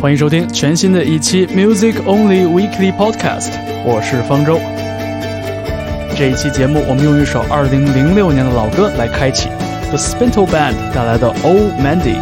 欢迎收听全新的一期 Music Only Weekly Podcast，我是方舟。这一期节目，我们用一首2006年的老歌来开启，The Spindle Band 带来的《Old Mandy》。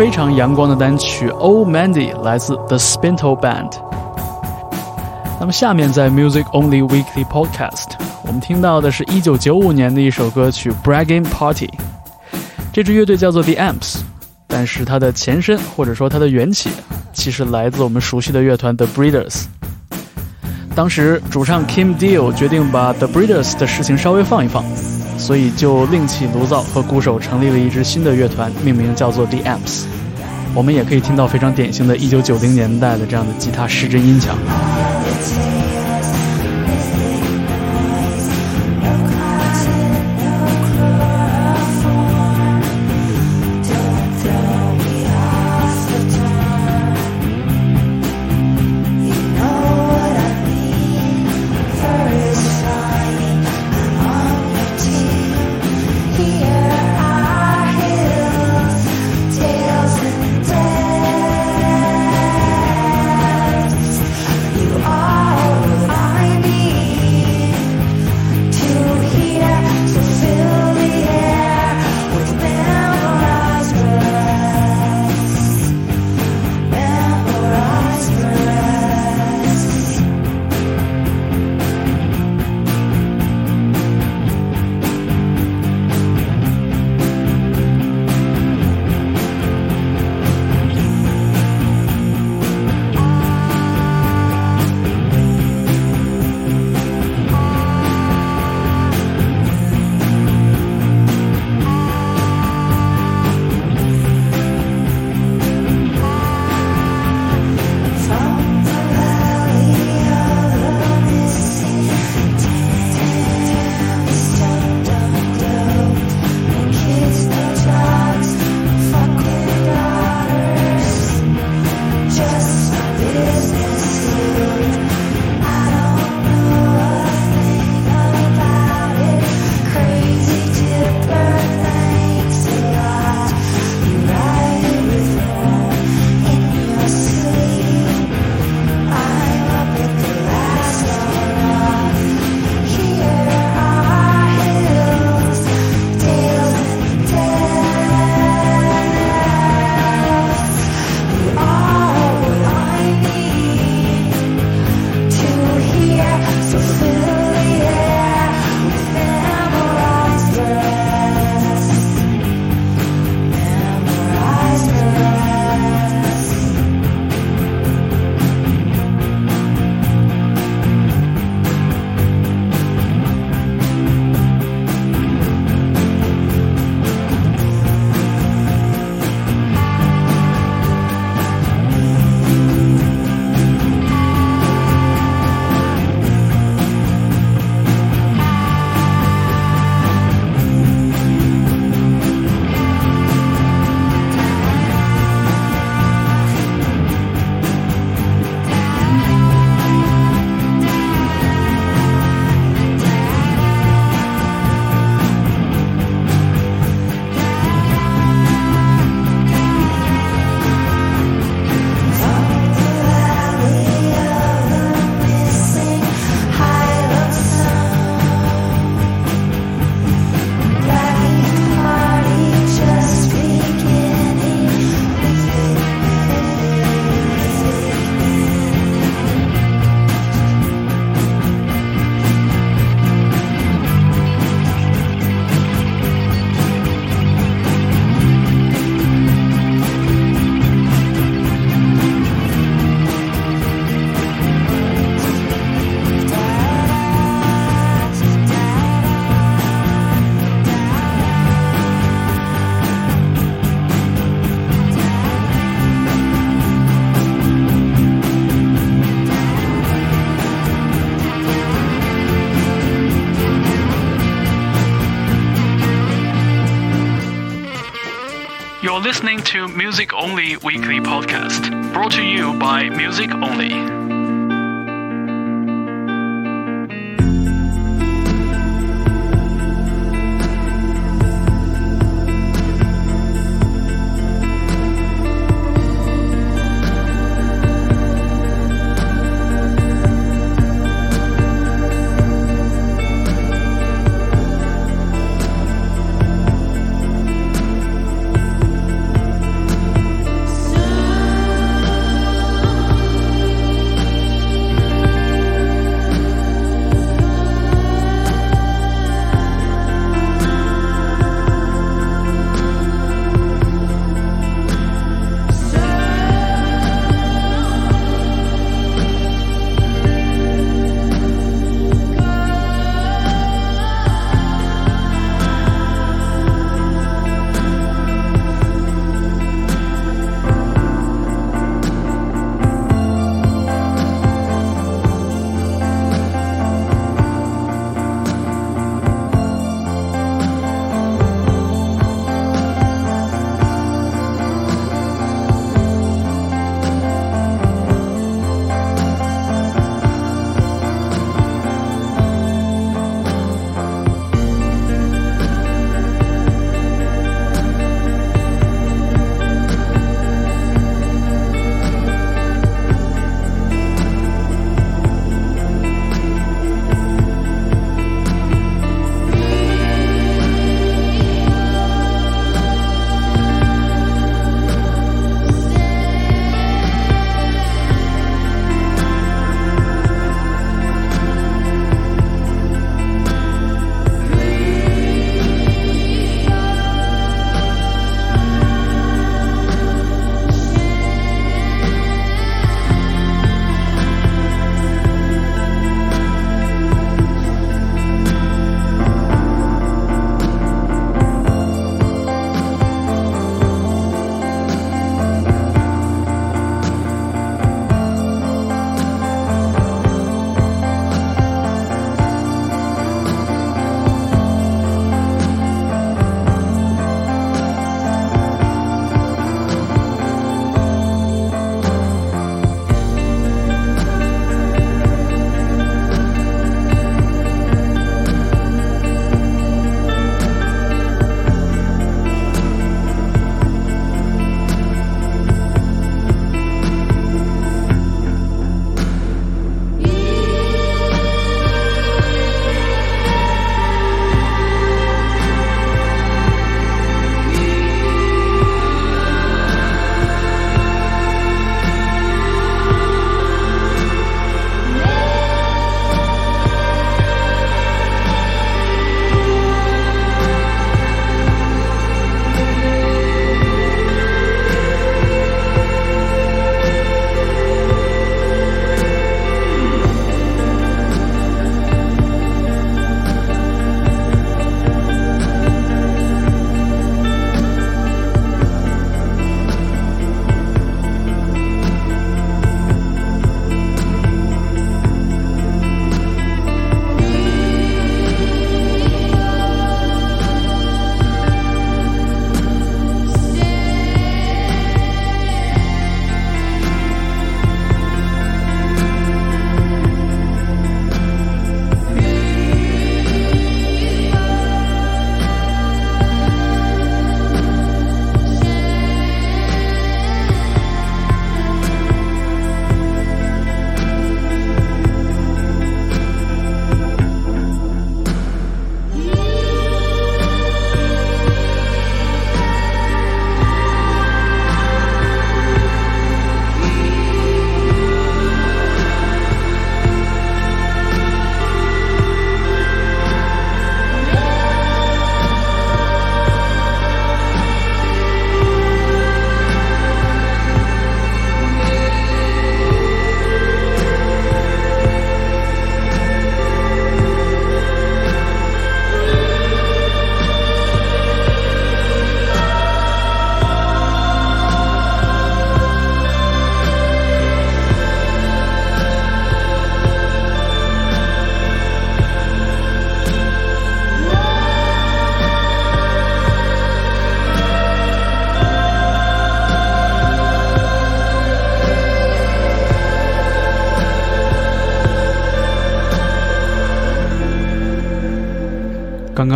非常阳光的单曲《Old Mandy》来自 The Spinto Band。那么下面在 Music Only Weekly Podcast，我们听到的是一九九五年的一首歌曲《Bragging Party》。这支乐队叫做 The Amps，但是它的前身或者说它的缘起，其实来自我们熟悉的乐团 The Breeders。当时主唱 Kim Deal 决定把 The Breeders 的事情稍微放一放。所以就另起炉灶，和鼓手成立了一支新的乐团，命名叫做 The Amps。我们也可以听到非常典型的1990年代的这样的吉他失真音墙。Listening to Music Only Weekly Podcast, brought to you by Music Only.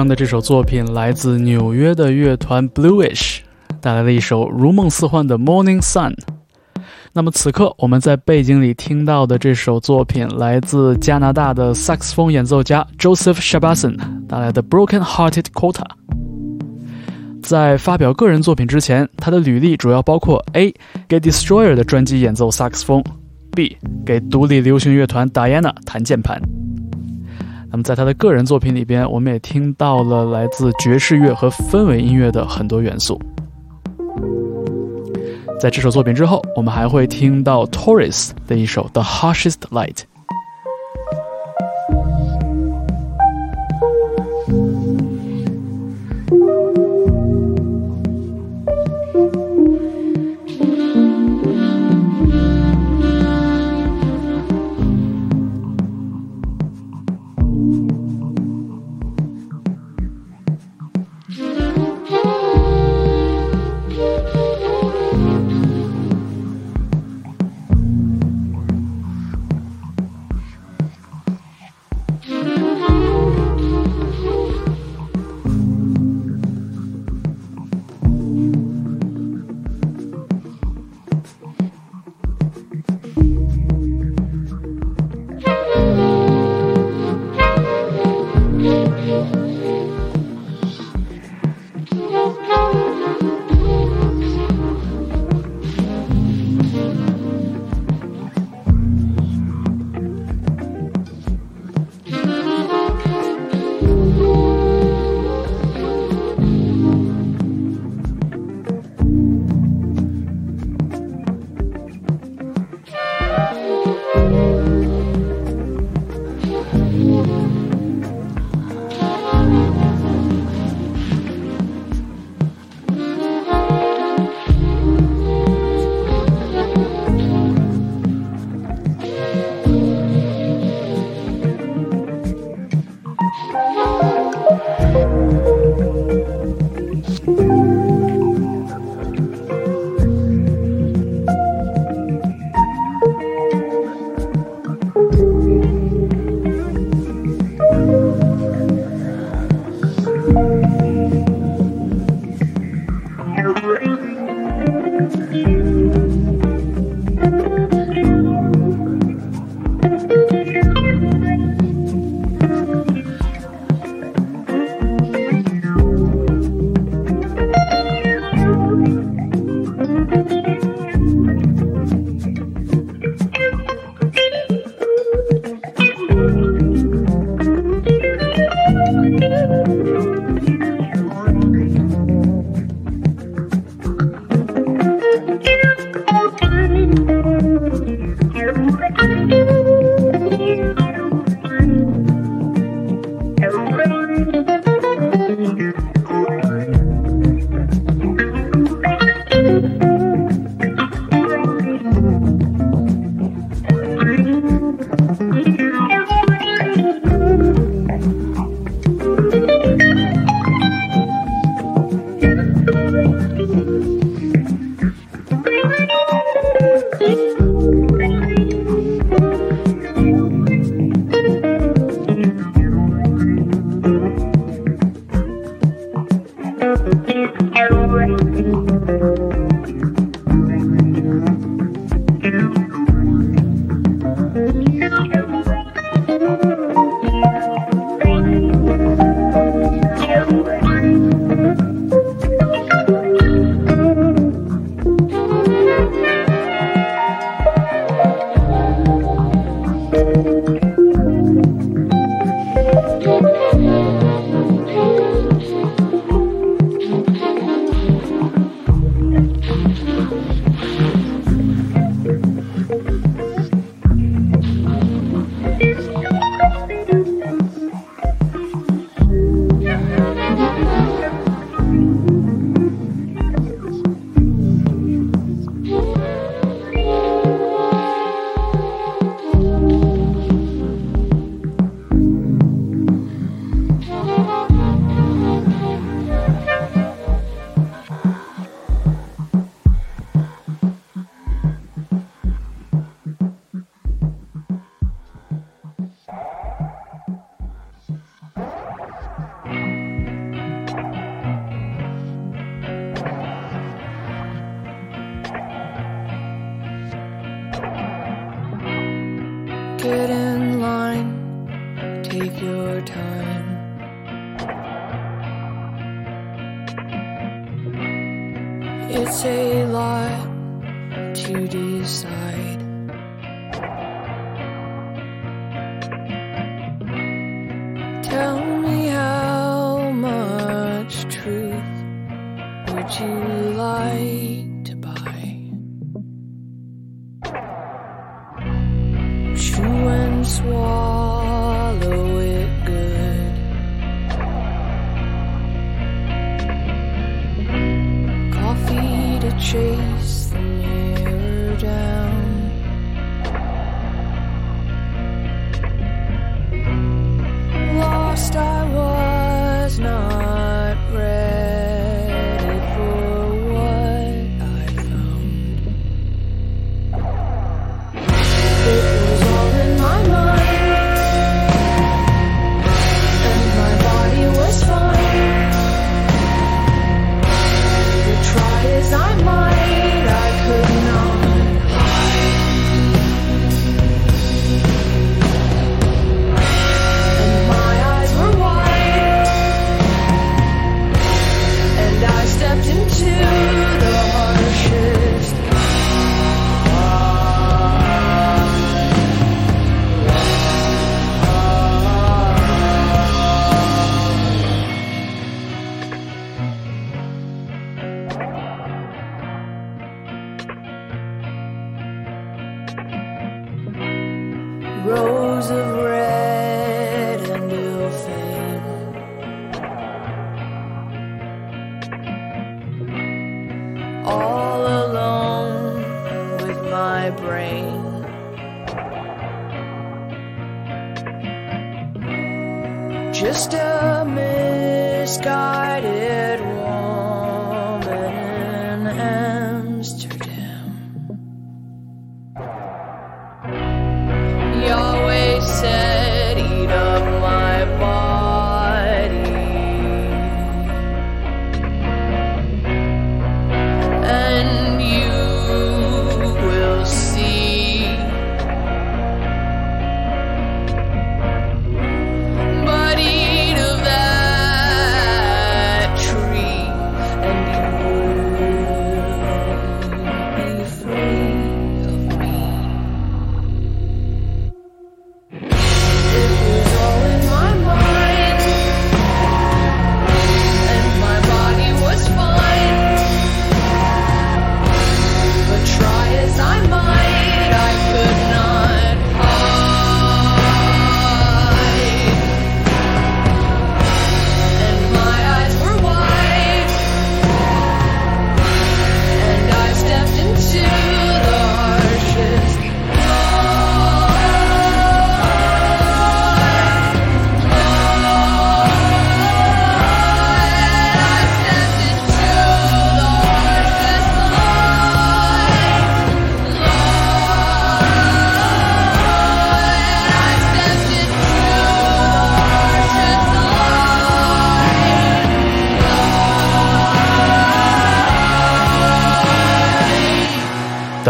的这首作品来自纽约的乐团 Bluish，带来了一首如梦似幻的 Morning Sun。那么此刻我们在背景里听到的这首作品来自加拿大的萨克斯风演奏家 Joseph Shabason 带来的 Broken Hearted Quota。在发表个人作品之前，他的履历主要包括：A. 给 Destroyer 的专辑演奏萨克斯风；B. 给独立流行乐团 Diana 弹键盘。那么在他的个人作品里边，我们也听到了来自爵士乐和氛围音乐的很多元素。在这首作品之后，我们还会听到 Torres 的一首《The Harshest Light》。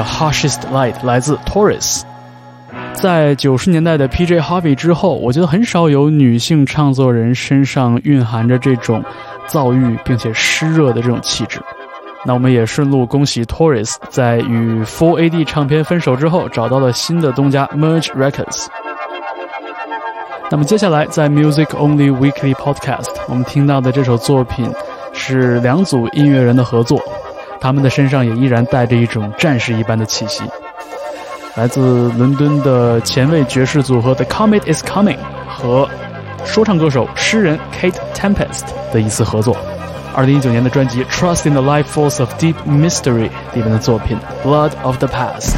Harshest Light 来自 Taurus。在九十年代的 P.J. Harvey 之后，我觉得很少有女性唱作人身上蕴含着这种躁郁并且湿热的这种气质。那我们也顺路恭喜 Taurus 在与 Full AD 唱片分手之后，找到了新的东家 Merge Records。那么接下来在 Music Only Weekly Podcast，我们听到的这首作品是两组音乐人的合作，他们的身上也依然带着一种战士一般的气息。来自伦敦的前卫爵士组合 The Comet Is Coming 和说唱歌手诗人 Kate Tempest 的一次合作。二零一九年的专辑《Trust in the Life Force of Deep Mystery》里面的作品《Blood of the Past》。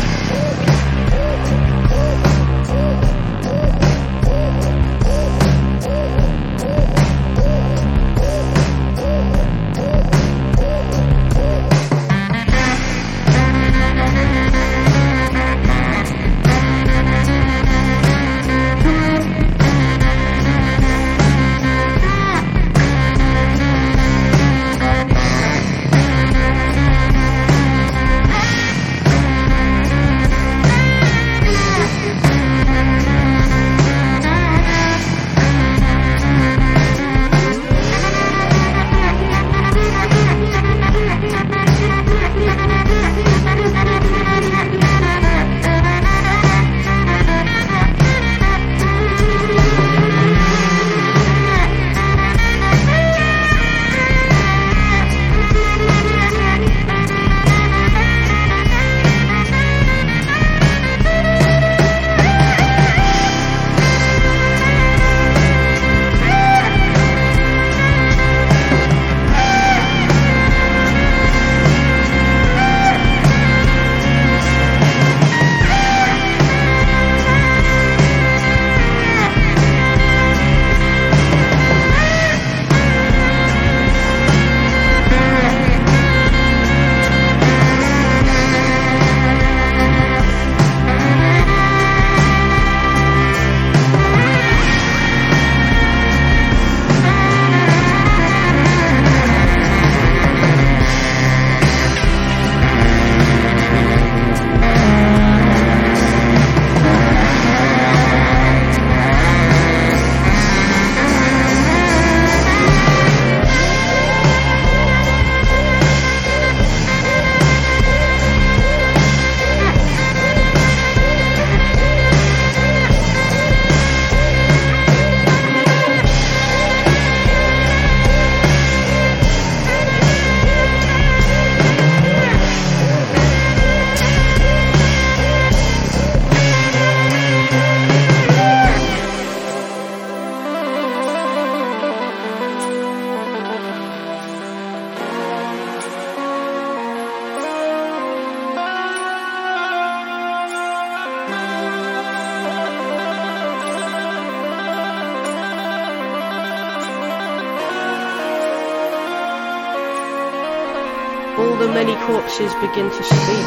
Begin to speak.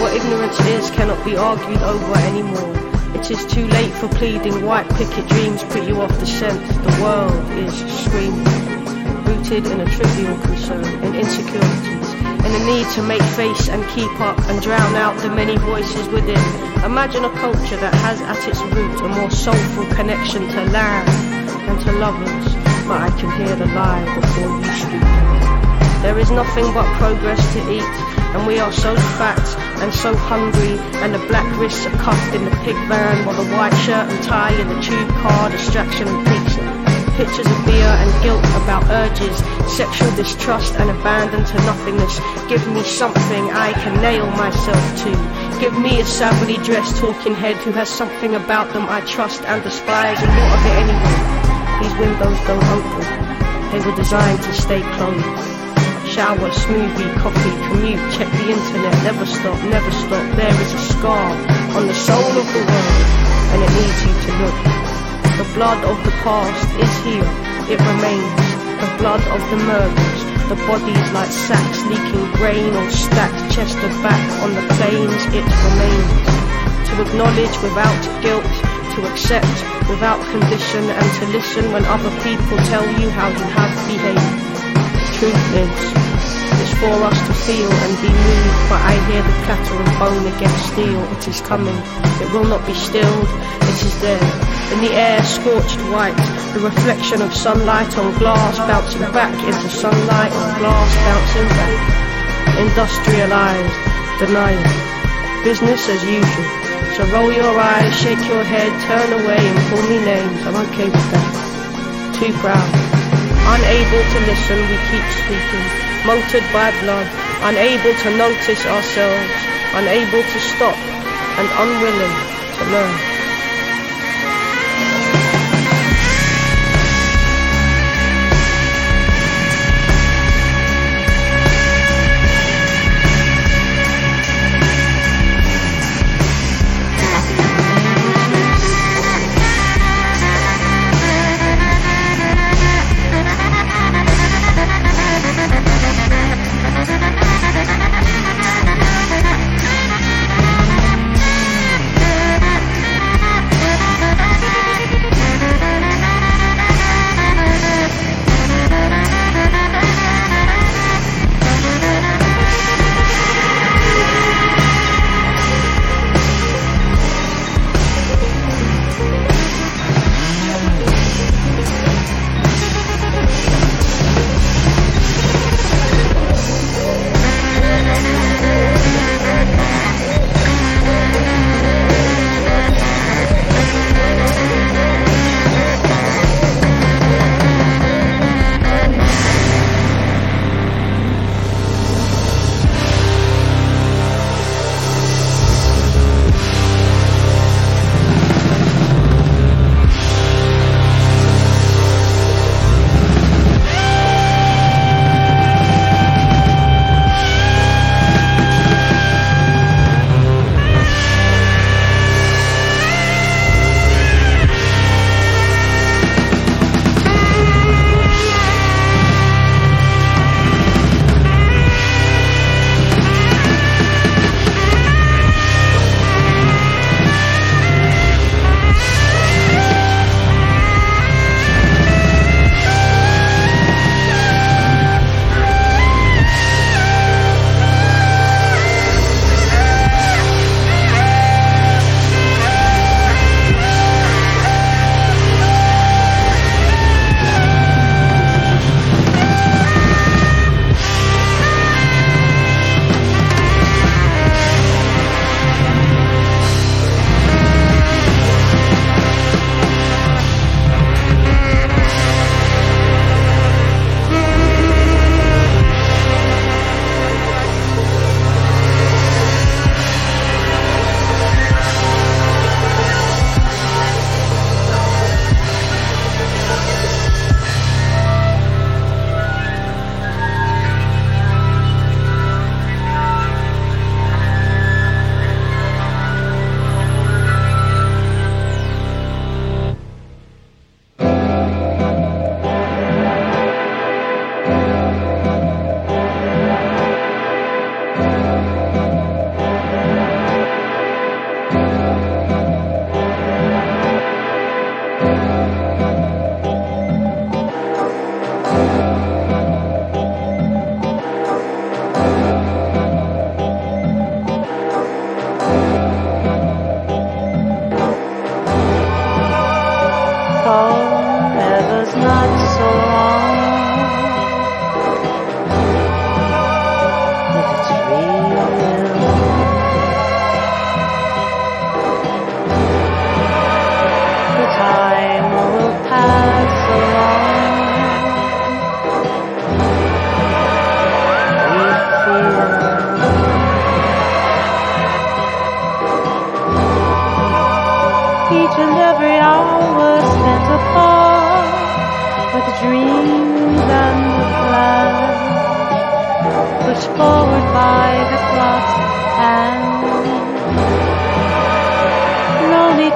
What ignorance is cannot be argued over anymore. It is too late for pleading. White picket dreams put you off the scent. The world is screaming, rooted in a trivial concern, in insecurities, in a need to make face and keep up and drown out the many voices within. Imagine a culture that has at its root a more soulful connection to land and to lovers. But I can hear the lie before you speak. There is nothing but progress to eat, and we are so fat and so hungry, and the black wrists are cuffed in the pig van, while the white shirt and tie in the tube car, distraction and pizza. Pictures of beer and guilt about urges, sexual distrust and abandon to nothingness. Give me something I can nail myself to. Give me a savagely dressed talking head who has something about them I trust and despise, and what of it anyway? These windows don't open. They were designed to stay closed. Shower, smoothie, coffee, commute, check the internet, never stop, never stop. There is a scar on the soul of the world, and it needs you to look. The blood of the past is here, it remains. The blood of the murders, the bodies like sacks leaking grain or stacked chest of back on the plains, it remains. To acknowledge without guilt, to accept without condition, and to listen when other people tell you how you have behaved. Is, it's for us to feel and be moved, but I hear the clatter of bone against steel. It is coming, it will not be stilled, it is there. In the air, scorched white, the reflection of sunlight on glass bouncing back into sunlight on glass bouncing back. Industrialized, denial, business as usual. So roll your eyes, shake your head, turn away and call me names. I'm okay with that. Too proud. Unable to listen, we keep speaking. Motored by blood. Unable to notice ourselves. Unable to stop. And unwilling to learn.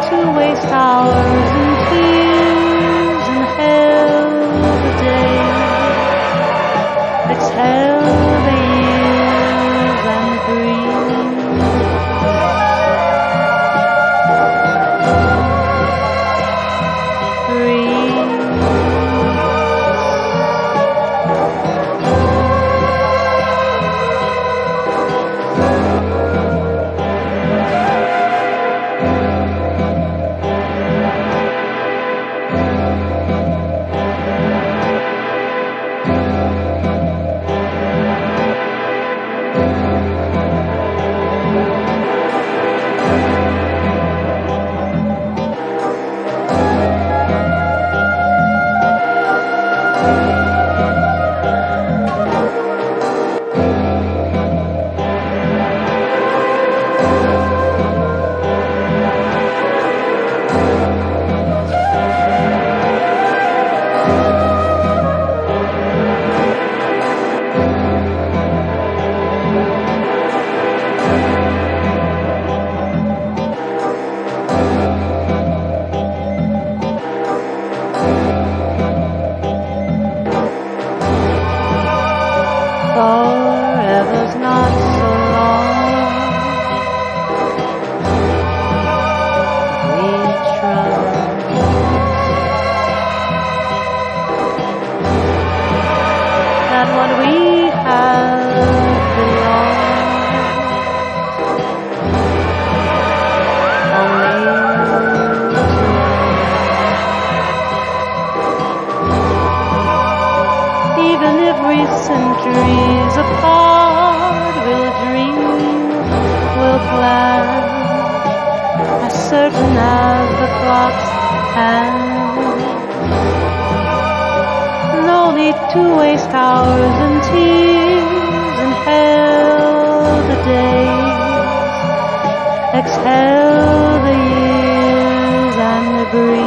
To waste hours centuries apart, we'll dream, we'll plan, as certain as the clock's hand. No need to waste hours in tears. Inhale the days, exhale the years, and breathe.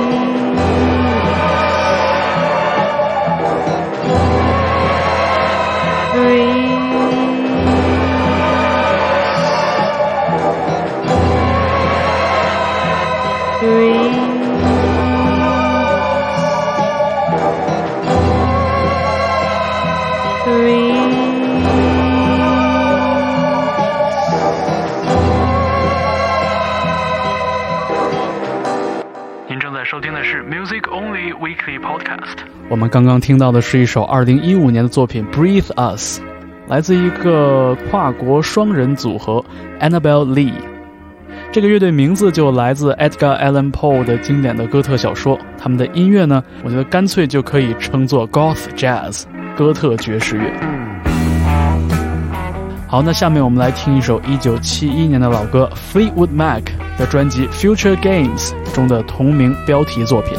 我们刚刚听到的是一首2015年的作品《Breathe Us》，来自一个跨国双人组合 Annabelle Lee。这个乐队名字就来自 Edgar Allan Poe 的经典的哥特小说。他们的音乐呢，我觉得干脆就可以称作 Goth Jazz，哥特爵士乐。好，那下面我们来听一首1971年的老歌 Fleetwood Mac 的专辑《Future Games》中的同名标题作品。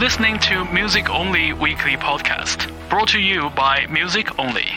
Listening to Music Only Weekly Podcast, brought to you by Music Only.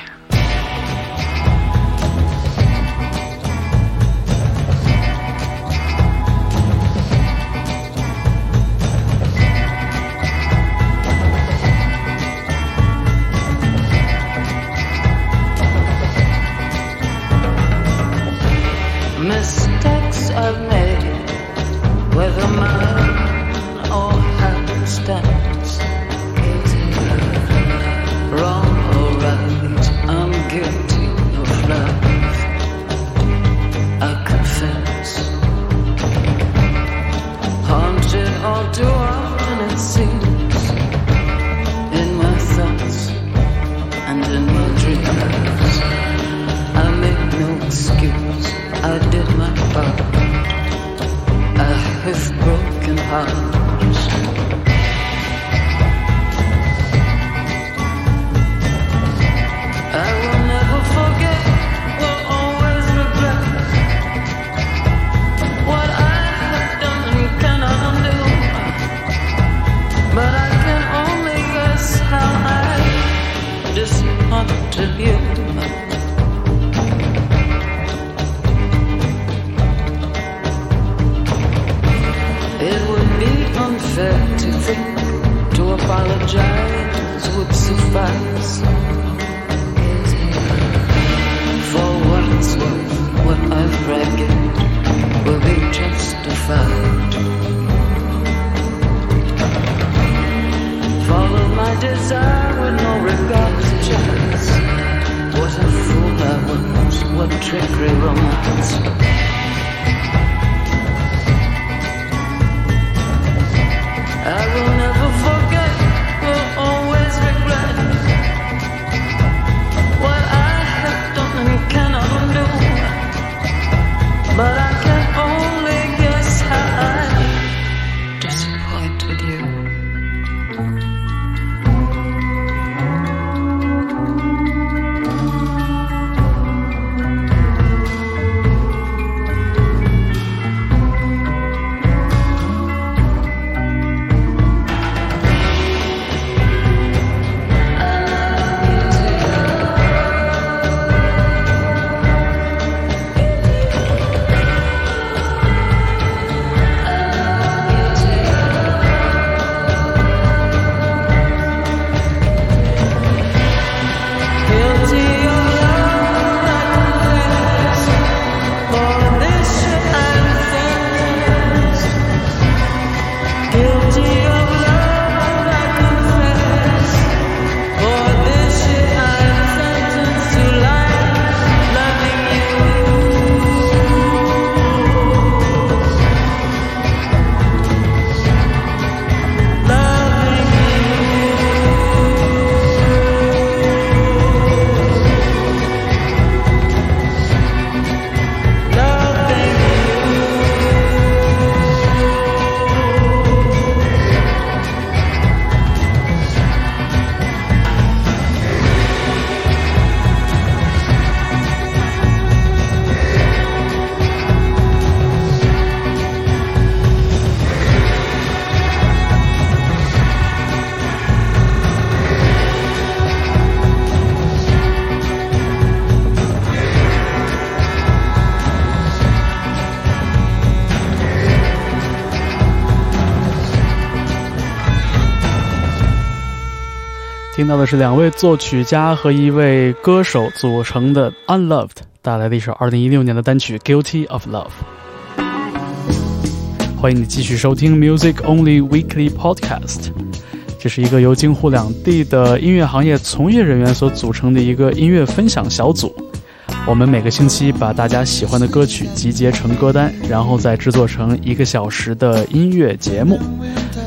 听到的是两位作曲家和一位歌手组成的 Unloved 带来的一首2016年的单曲《Guilty of Love》。欢迎你继续收听 Music Only Weekly Podcast。这是一个由京沪两地的音乐行业从业人员所组成的一个音乐分享小组。我们每个星期把大家喜欢的歌曲集结成歌单，然后再制作成一个小时的音乐节目。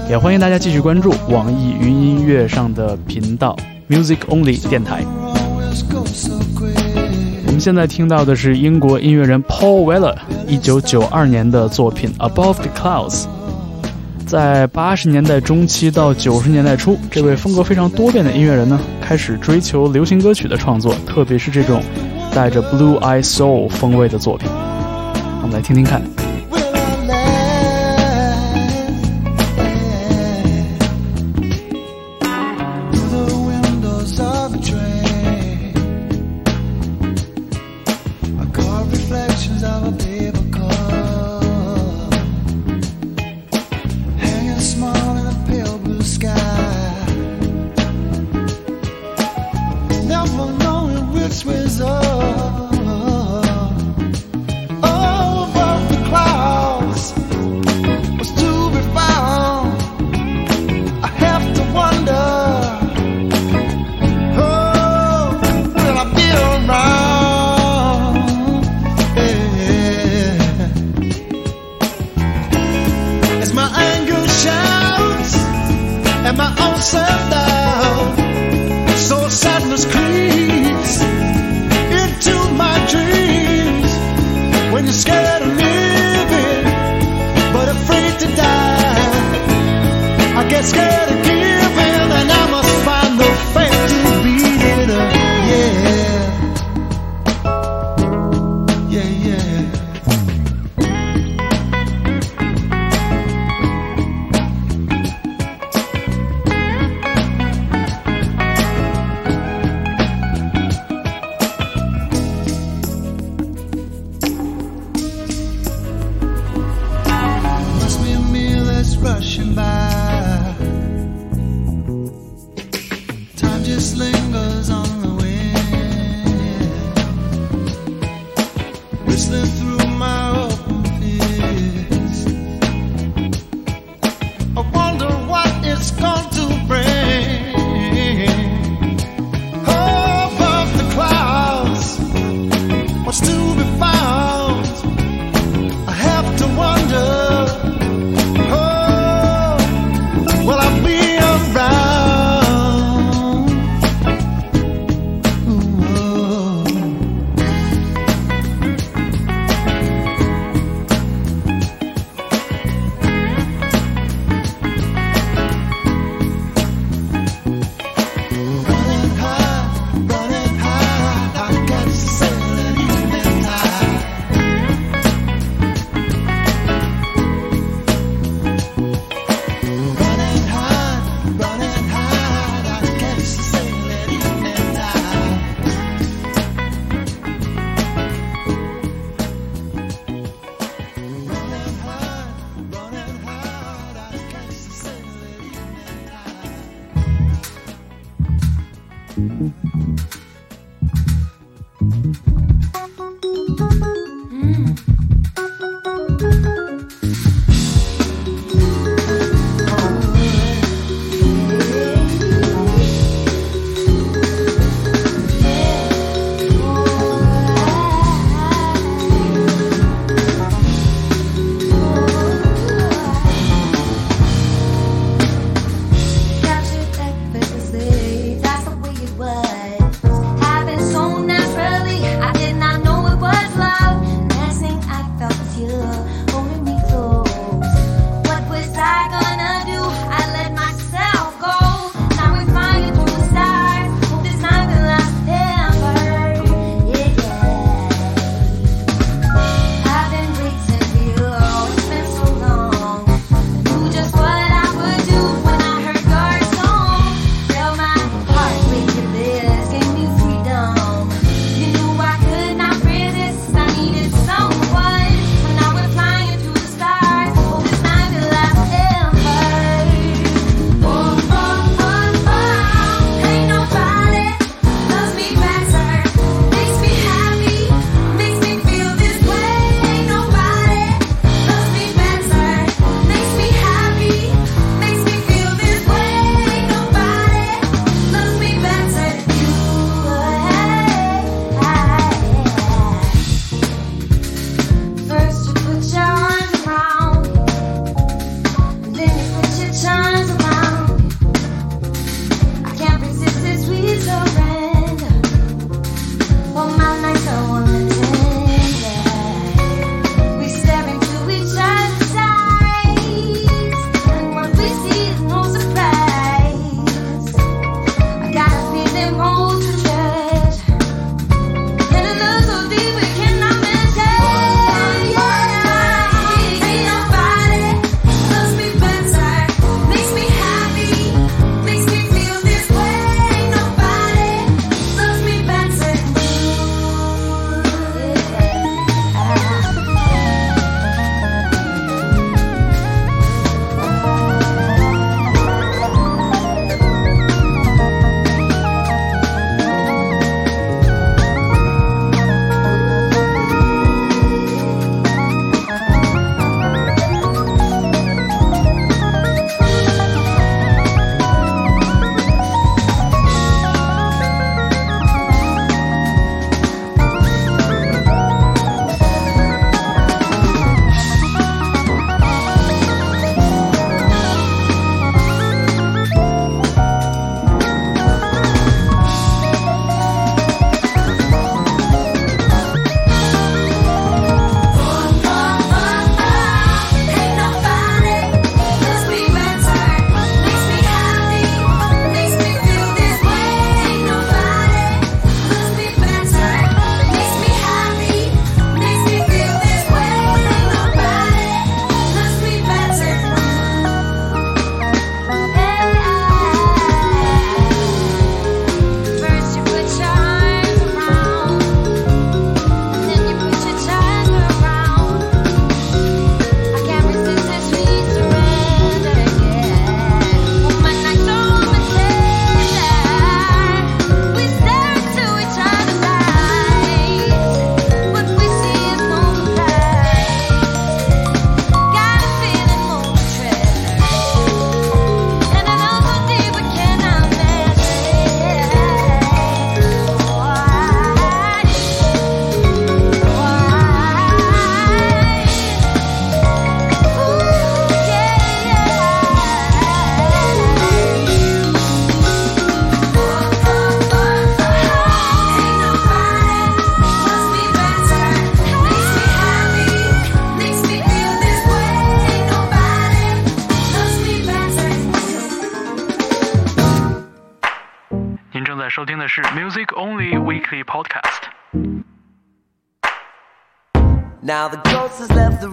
也欢迎大家继续关注网易云音乐上的频道 Music Only 电台。我们现在听到的是英国音乐人 Paul Weller 一九九二年的作品《Above the Clouds》。在八十年代中期到九十年代初，这位风格非常多变的音乐人呢，开始追求流行歌曲的创作，特别是这种带着 Blue Eye Soul 风味的作品。我们来听听看。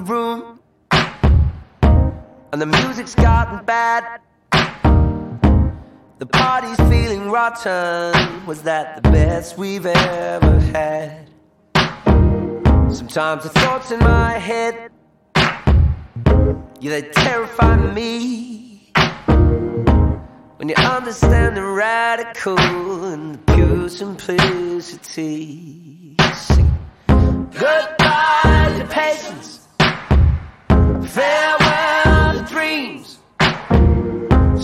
Room, and the music's gotten bad. The party's feeling rotten. Was that the best we've ever had? Sometimes the thoughts in my head, yeah, they terrify me. When you understand the radical and the pure simplicity. Sing. Goodbye to patience. Farewell dreams.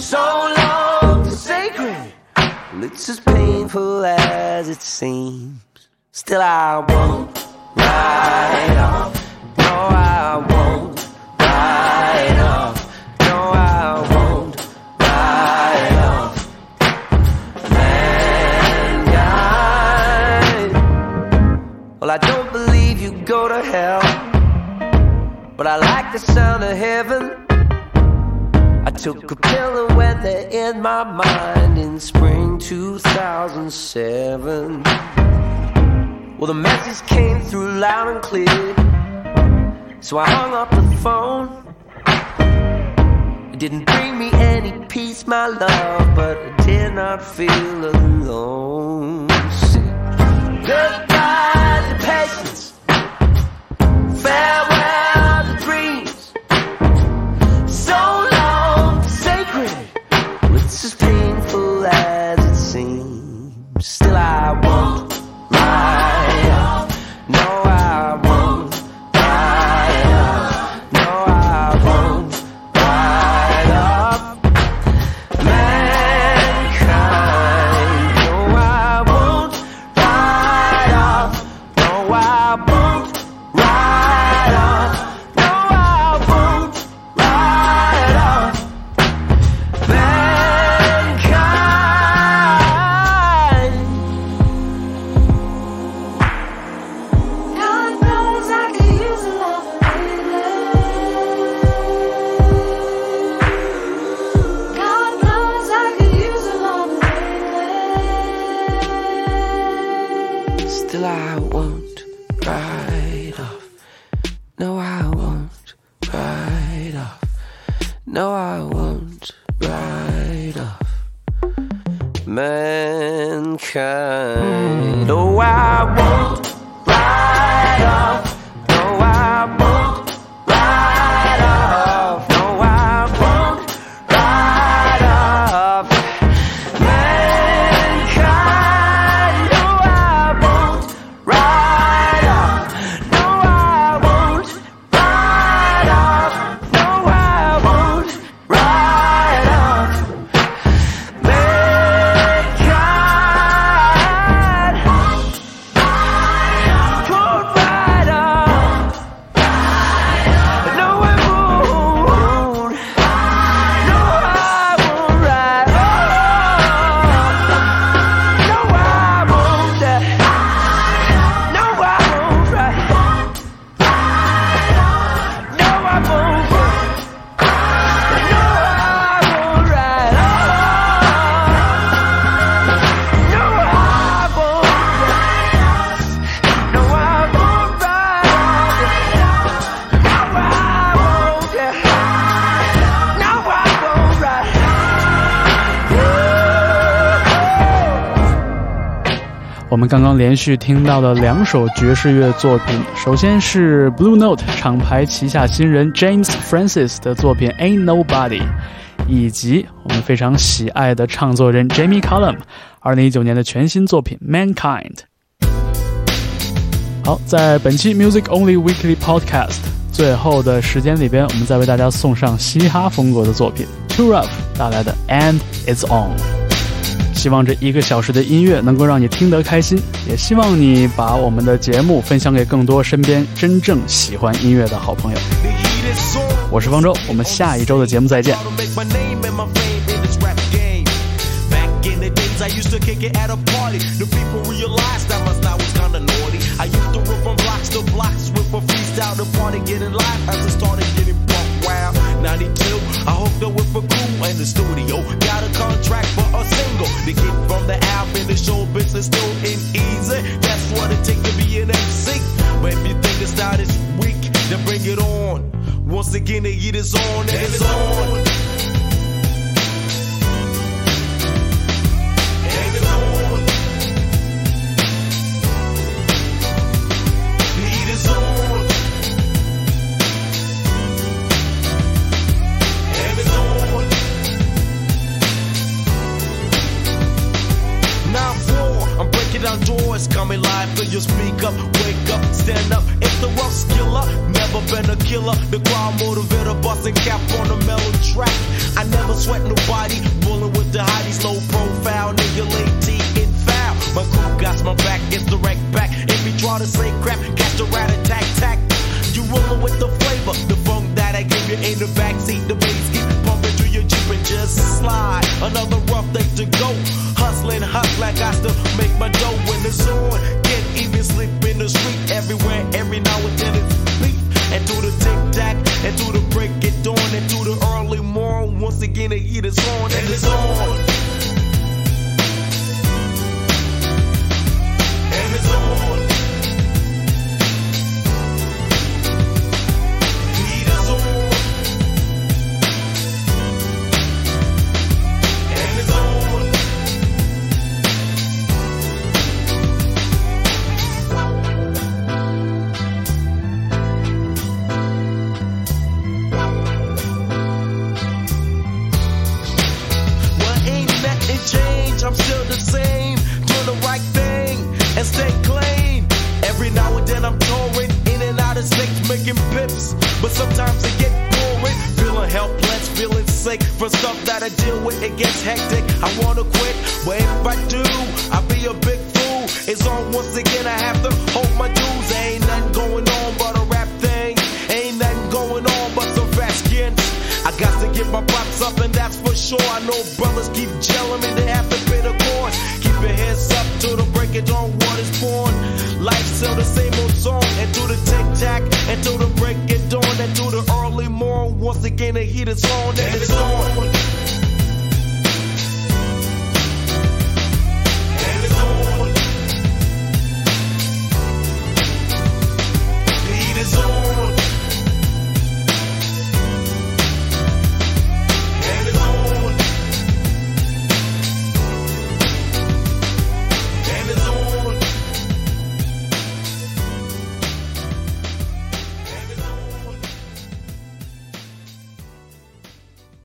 So long to sacred. Well, it's as painful as it seems. Still, I won't ride off. Like the sound of heaven. I took a pill and went there in my mind in spring 2007. Well, the message came through loud and clear, so I hung up the phone. It didn't bring me any peace, my love, but I did not feel alone. Goodbye to patience. Farewell it's as painful as it seems. Still, I won't ride off. No, I won't ride off. No, I won't ride off. Mankind. No, I won't ride off. No, I won't ride off. 我们刚刚连续听到的两首爵士乐作品，首先是 Blue Note 厂牌旗下新人 James Francis 的作品 Ain't Nobody，以及我们非常喜爱的唱作人 Jamie Cullum 2019年的全新作品 Mankind。好，在本期 Music Only Weekly Podcast 最后的时间里边，我们再为大家送上嘻哈风格的作品 Too Rough 带来的 And It's On。希望这一个小时的音乐能够让你听得开心，也希望你把我们的节目分享给更多身边真正喜欢音乐的好朋友。我是方舟，我们下一周的节目再见。to make my name and my fame in this rap game. Back in the days, I used to kick it at a party. The people realized that my style was kinda naughty. I used to run from blocks to blocks with a freestyle. The party getting live as i started getting buck wild. 92. I hooked up with a crew in the studio. Got a contract for a single. The kid from the album, the show business still ain't easy. That's what it takes to be an MC. But if you think the style is weak, then bring it on. Once again, the heat is on and it's on. And you speak up, wake up, stand up. It's the rough skiller, never been a killer. The crowd motivator, busting cap on the mellow track. I never sweat nobody, bulling with the hotties, low profile, nigga late in foul. My crew got my back, it's the wreck back. If you try to say crap, catch the rat attack, tack. You rollin' with the flavor, the funk that I give you in the backseat, the bass keep pumping through your Jeep and just slide. Another rough day to go. Hustling, hustling, got to make